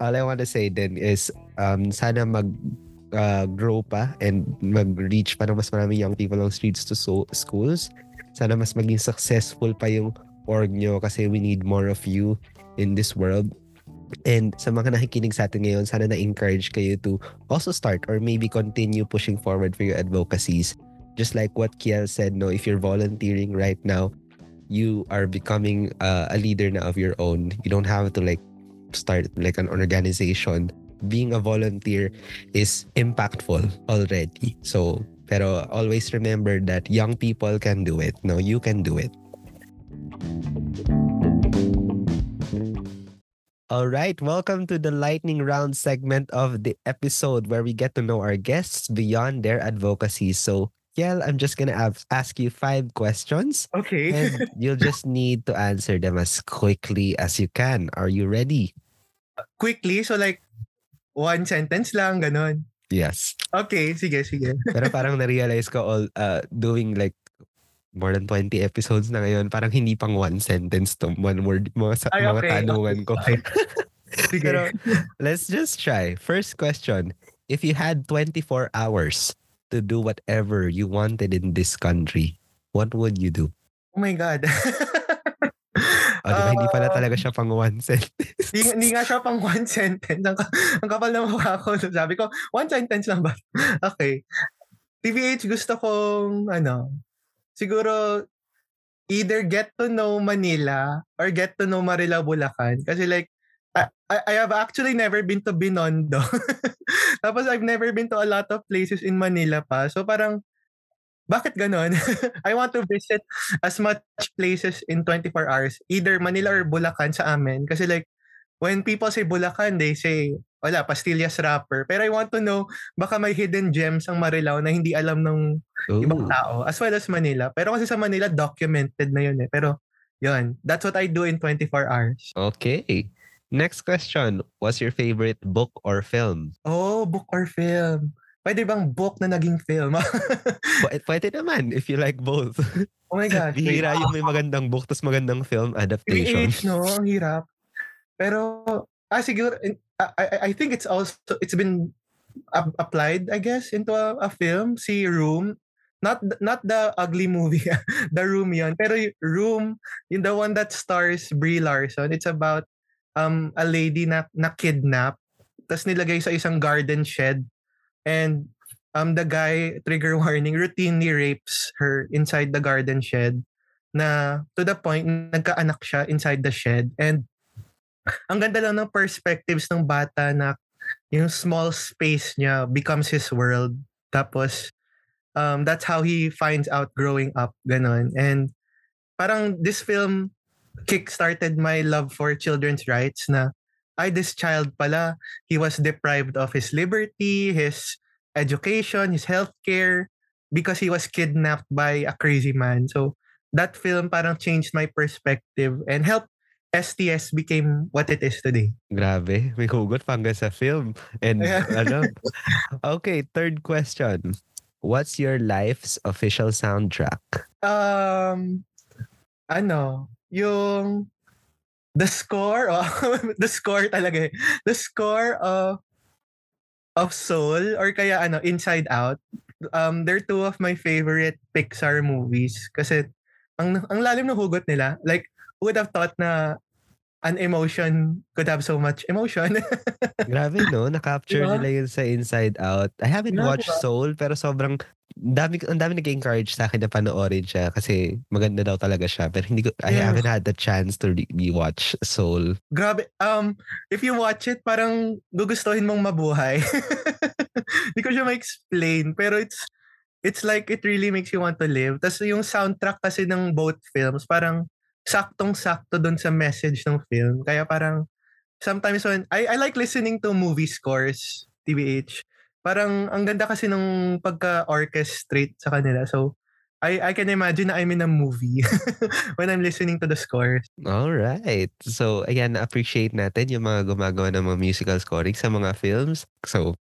All I want to say then is, um, sana mag uh, grow pa and mag-reach pa ng mas maraming young people on streets to so- schools. Sana mas maging successful pa yung org nyo kasi we need more of you in this world And sa mga nakikinig sa atin ngayon, sana na-encourage kayo to also start or maybe continue pushing forward for your advocacies. Just like what Kiel said, no, if you're volunteering right now, you are becoming uh, a leader na of your own. You don't have to like start like an organization. Being a volunteer is impactful already. So, pero always remember that young people can do it. No, you can do it. All right, welcome to the lightning round segment of the episode where we get to know our guests beyond their advocacy. So, Kiel, I'm just gonna ask you five questions. Okay. and [LAUGHS] you'll just need to answer them as quickly as you can. Are you ready? Quickly, so like one sentence lang, ganon. Yes. Okay, sige, sige. [LAUGHS] Pero parang na-realize ko all uh, doing like more than 20 episodes na ngayon, parang hindi pang one sentence to, one word, mga, Ay, mga okay. tanungan ko. Okay. [LAUGHS] Pero let's just try. First question. If you had 24 hours to do whatever you wanted in this country, what would you do? Oh my God. [LAUGHS] oh, diba, uh, hindi pala talaga siya pang one sentence. hindi, hindi nga siya pang one sentence. Ang, ang kapal na mukha ko. Sabi ko, one sentence lang ba? [LAUGHS] okay. TVH, gusto kong, ano, siguro either get to know Manila or get to know Marila Bulacan. Kasi like, I, I have actually never been to Binondo. [LAUGHS] Tapos I've never been to a lot of places in Manila pa. So parang, bakit ganon? [LAUGHS] I want to visit as much places in 24 hours. Either Manila or Bulacan sa amin. Kasi like, when people say Bulacan, they say, wala, pastillas wrapper. Pero I want to know, baka may hidden gems ang Marilao na hindi alam ng Ooh. ibang tao, as well as Manila. Pero kasi sa Manila, documented na yun eh. Pero, yun, that's what I do in 24 hours. Okay. Next question. What's your favorite book or film? Oh, book or film. pwede bang book na naging film? [LAUGHS] Pwede, pwede naman if you like both. oh my gosh. [LAUGHS] Bihira yung may magandang book tapos magandang film adaptation. PH, no? Ang hirap. Pero, ah, siguro, in- I, I- think it's also, it's been ap- applied, I guess, into a, a film. Si Room. Not not the ugly movie, [LAUGHS] the Room yon. Pero Room, yung the one that stars Brie Larson, it's about um a lady na, na kidnap tapos nilagay sa isang garden shed. And um the guy trigger [LAUGHS] warning routinely rapes her inside the garden shed na to the point nagkaanak siya inside the shed. And ang ganda lang ng perspectives ng bata na yung small space niya becomes his world. Tapos um that's how he finds out growing up ganon and parang this film kick-started my love for children's rights na ay this child pala he was deprived of his liberty his education his healthcare because he was kidnapped by a crazy man so that film parang changed my perspective and helped STS became what it is today. Grabe, may hugot pa sa film. And Yeah. [LAUGHS] ano? Okay, third question. What's your life's official soundtrack? Um, ano, yung the score, oh, [LAUGHS] the score talaga eh. The score of of Soul or kaya ano, Inside Out. Um, they're two of my favorite Pixar movies kasi ang ang lalim ng hugot nila. Like, would have thought na an emotion could have so much emotion? [LAUGHS] Grabe, no? Na-capture Diba? nila yun sa Inside Out. I haven't Grabe watched? Soul, pero sobrang dami, ang dami nag-encourage sa akin na panoorin siya kasi maganda daw talaga siya. Pero hindi ko, I Yeah. haven't had the chance to re- watch Soul. Grabe. Um, if you watch it, parang gugustuhin mong mabuhay. [LAUGHS] Hindi ko siya ma-explain. Pero it's, it's like it really makes you want to live. Tapos yung soundtrack kasi ng both films, parang saktong-sakto dun sa message ng film. Kaya parang, sometimes when, I, I like listening to movie scores, TBH. Parang, ang ganda kasi ng pagka-orchestrate sa kanila. So, I, I can imagine na I'm in a movie [LAUGHS] when I'm listening to the scores. All right. So, ayan, na-appreciate natin yung mga gumagawa ng mga musical scoring sa mga films. So,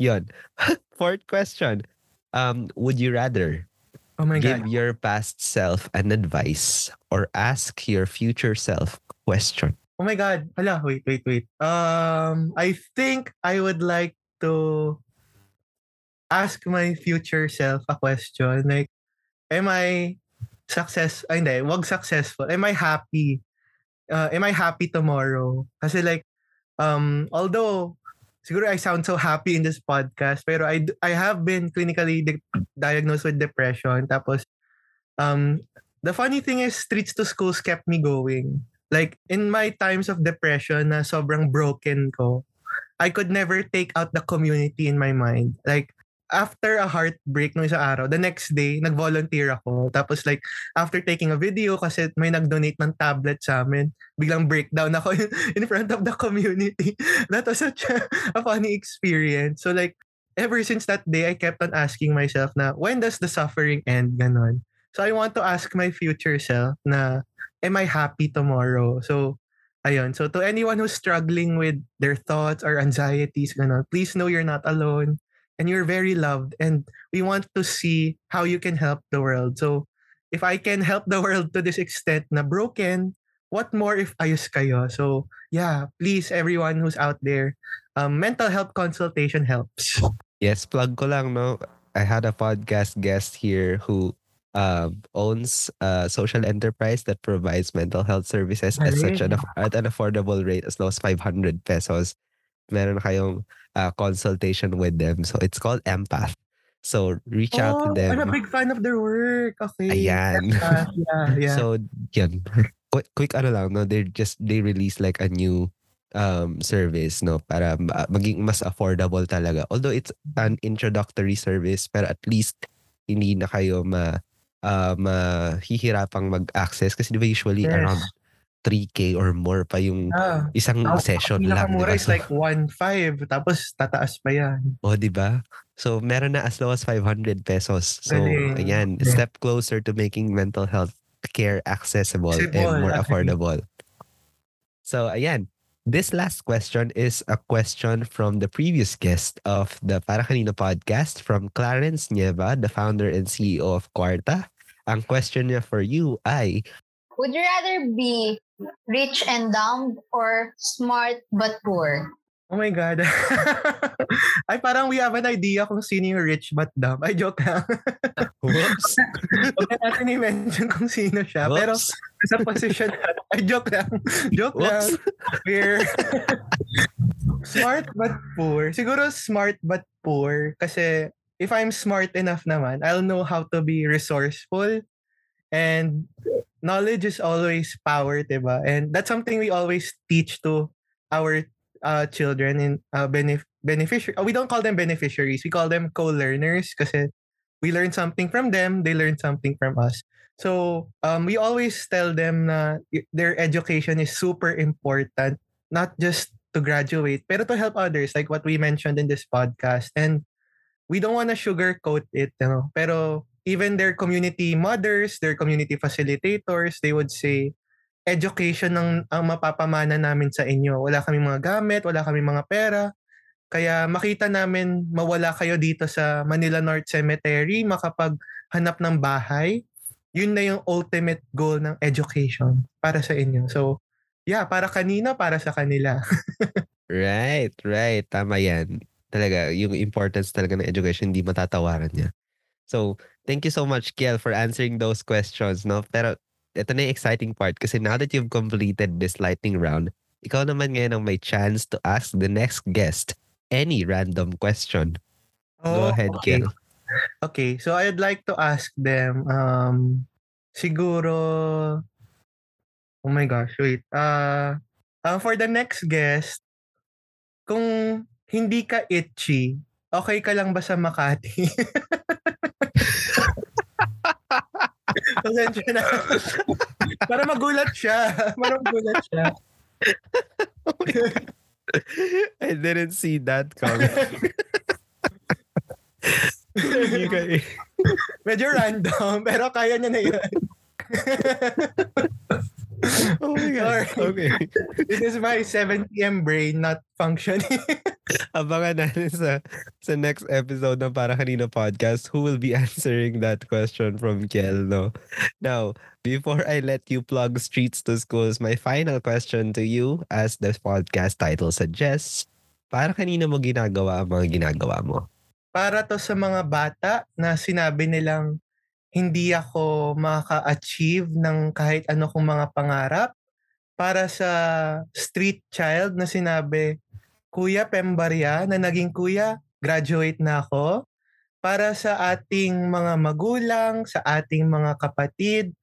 yun. [LAUGHS] Fourth question. Um, would you rather Oh my give God. your past self an advice or ask your future self a question? Oh my God. Hala, wait, wait, wait. Um, I think I would like to ask my future self a question. Like, am I success? Ay, hindi. Wag successful. Am I happy? Uh, am I happy tomorrow? Kasi like, um, although, siguro I sound so happy in this podcast, pero I, I have been clinically di- diagnosed with depression. Tapos, um, the funny thing is, streets to schools kept me going. Like, in my times of depression na sobrang broken ko, I could never take out the community in my mind. Like, after a heartbreak nung isang araw, the next day, nag-volunteer ako. Tapos like, after taking a video, kasi may nag-donate ng tablet sa amin, biglang breakdown ako [LAUGHS] in front of the community. [LAUGHS] That was such a, a funny experience. So like, ever since that day, I kept on asking myself na, when does the suffering end? Ganon. So I want to ask my future self na, am I happy tomorrow? So, ayun. So to anyone who's struggling with their thoughts or anxieties, ganon, please know you're not alone and you're very loved and we want to see how you can help the world. So if I can help the [LAUGHS] world to this extent na broken, what more if ayos kayo? So yeah, please everyone who's out there, um, mental health consultation helps. Yes, plug ko lang, no? I had a podcast guest here who um, owns a social enterprise that provides mental health services at such an, at an affordable rate as low as 500 pesos. Meron kayong uh, consultation with them. So it's called Empath. So reach out to Oh, them. I'm a big fan of their work. Okay. Ayan. Yeah, [LAUGHS] yeah, yeah. So, yun. Quick, quick ano lang, no? They just, they release like a new um service, no? Para ma- maging mas affordable talaga. Although it's an introductory service, pero at least hindi na kayo ma, uh, mahihirapang mag-access. Kasi di ba usually Yes. around 3K or more pa yung Ah, isang ang session lang. di pinakamura ba? is like 1.5 tapos tataas pa yan. O, di ba? So, meron na as low as 500 pesos. So, Galing. ayan, Yeah. step closer to making mental health care accessible and Accessible, more actually. affordable. So, ayan. this last question is a question from the previous guest of the Para Kanino podcast from Clarence Nieva, the founder and CEO of Quarta. Ang question niya for you ay, Would you rather be rich and dumb or smart but poor? Oh my God. [LAUGHS] Ay, parang we have an idea kung sino yung rich but dumb. Ay, joke lang. [LAUGHS] whoops, Huwag na natin i-mention kung sino siya. Pero whoops, sa position natin. Ay, joke lang. Joke lang. whoops. We're smart but poor. Siguro smart but poor kasi if I'm smart enough naman, I'll know how to be resourceful and knowledge is always power, diba? And that's something we always teach to our uh, children in uh, benef- beneficiary. we don't call them beneficiaries. We call them co-learners because we learn something from them, they learn something from us. So um, we always tell them na their education is super important, not just to graduate, pero to help others, like what we mentioned in this podcast. And we don't want to sugarcoat it, you know. Pero even their community mothers, their community facilitators, they would say, education ang, ang mapapamana namin sa inyo. Wala kami mga gamit, wala kami mga pera. Kaya makita namin mawala kayo dito sa Manila North Cemetery, makapaghanap ng bahay. Yun na yung ultimate goal ng education para sa inyo. So, yeah, para kanina, para sa kanila. [LAUGHS] Right, right. Tama yan. Talaga, yung importance talaga ng education, hindi matatawaran niya. So, thank you so much, Kiel, for answering those questions. No? Pero, ito na yung exciting part kasi now that you've completed this lightning round, ikaw naman ngayon ang may chance to ask the next guest any random question. Go ahead, Oh, okay. Kiel. Okay, so I'd like to ask them, um, siguro, oh my gosh, wait. Uh, uh, for the next guest, kung hindi ka itchy, okay ka lang ba sa Makati? [LAUGHS] Pasensya na. [LAUGHS] Para magulat siya. Para magulat siya. I didn't see that coming. Eh. Medyo random, pero kaya niya na yun. [LAUGHS] [LAUGHS] Oh my God. Sorry. Okay. This is my 7 p.m. brain not functioning. [LAUGHS] Abangan natin sa, sa next episode ng Para Kanina podcast who will be [LAUGHS] answering that question from Kiel, no? Now, before I let you plug streets to schools, my final question to you, as the podcast title suggests, para kanina mo ginagawa ang mga ginagawa mo? para to sa mga bata na sinabi nilang hindi ako makaka-achieve ng kahit ano kong mga pangarap. Para sa street child na sinabi, Kuya Pembarya, na naging kuya, graduate na ako. Para sa ating mga magulang, sa ating mga kapatid,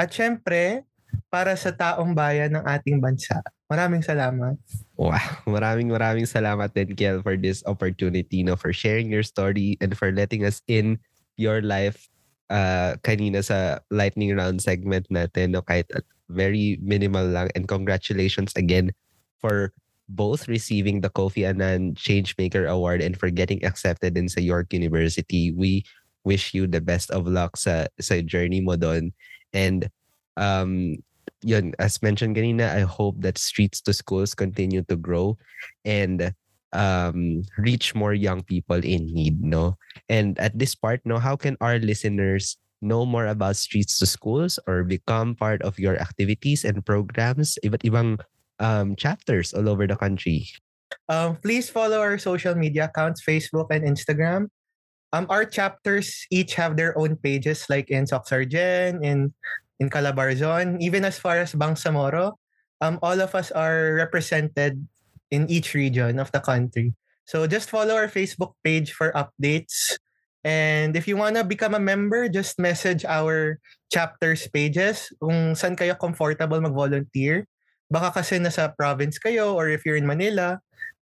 at syempre, para sa taong bayan ng ating bansa. Maraming salamat. Wow, maraming maraming salamat din Kiel for this opportunity no for sharing your story and for letting us in your life uh kanina sa lightning round segment natin no kahit very minimal lang. And congratulations again for both receiving the Kofi Annan Changemaker Award and for getting accepted in sa York University. We wish you the best of luck sa sa journey mo doon. And um yun, as mentioned kanina, I hope that streets to schools continue to grow. And um, reach more young people in need, no? And at this part, no, how can our listeners know more about streets to schools or become part of your activities and programs, iba't ibang um, chapters all over the country? Um, please follow our social media accounts, Facebook and Instagram. Um, our chapters each have their own pages, like in Soxargen, in in Calabarzon, even as far as Bangsamoro. Um, all of us are represented in each region of the country. So just follow our Facebook page for updates. And if you wanna become a member, just message our chapters pages kung saan kayo comfortable mag-volunteer. Baka kasi nasa province kayo or if you're in Manila,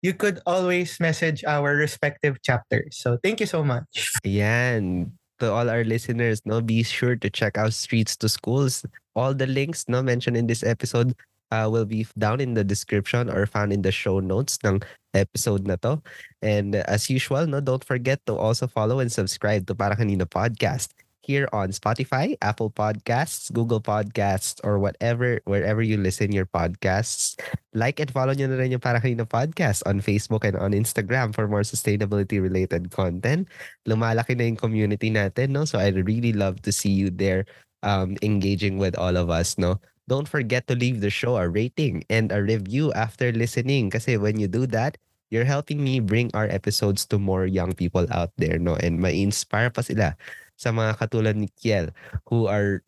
you could always message our respective chapters. So thank you so much. Ayan. To all our listeners, no, be sure to check out Streets to Schools. All the links no mentioned in this episode uh, will be down in the description or found in the show notes ng episode na to. And as usual, no, don't forget to also follow and subscribe to Para Kanina Podcast here on Spotify, Apple Podcasts, Google Podcasts, or whatever, wherever you listen your podcasts. Like and follow nyo na rin yung Para Kanina Podcast on Facebook and on Instagram for more sustainability-related content. Lumalaki na yung community natin, no? So I'd really love to see you there um, engaging with all of us, no? Don't forget to leave the show a rating and a review after listening kasi when you do that, you're helping me bring our episodes to more young people out there, no? And ma-inspire pa sila sa mga katulad ni Kiel who are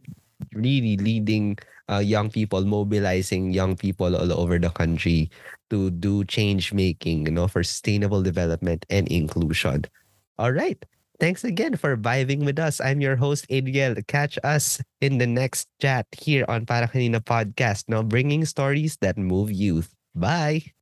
really leading uh, young people, mobilizing young people all over the country to do change making, you know, for sustainable development and inclusion. All right. Thanks again for vibing with us. I'm your host, Adriel. Catch us in the next chat here on Para Kanina Podcast, now bringing stories that move youth. Bye.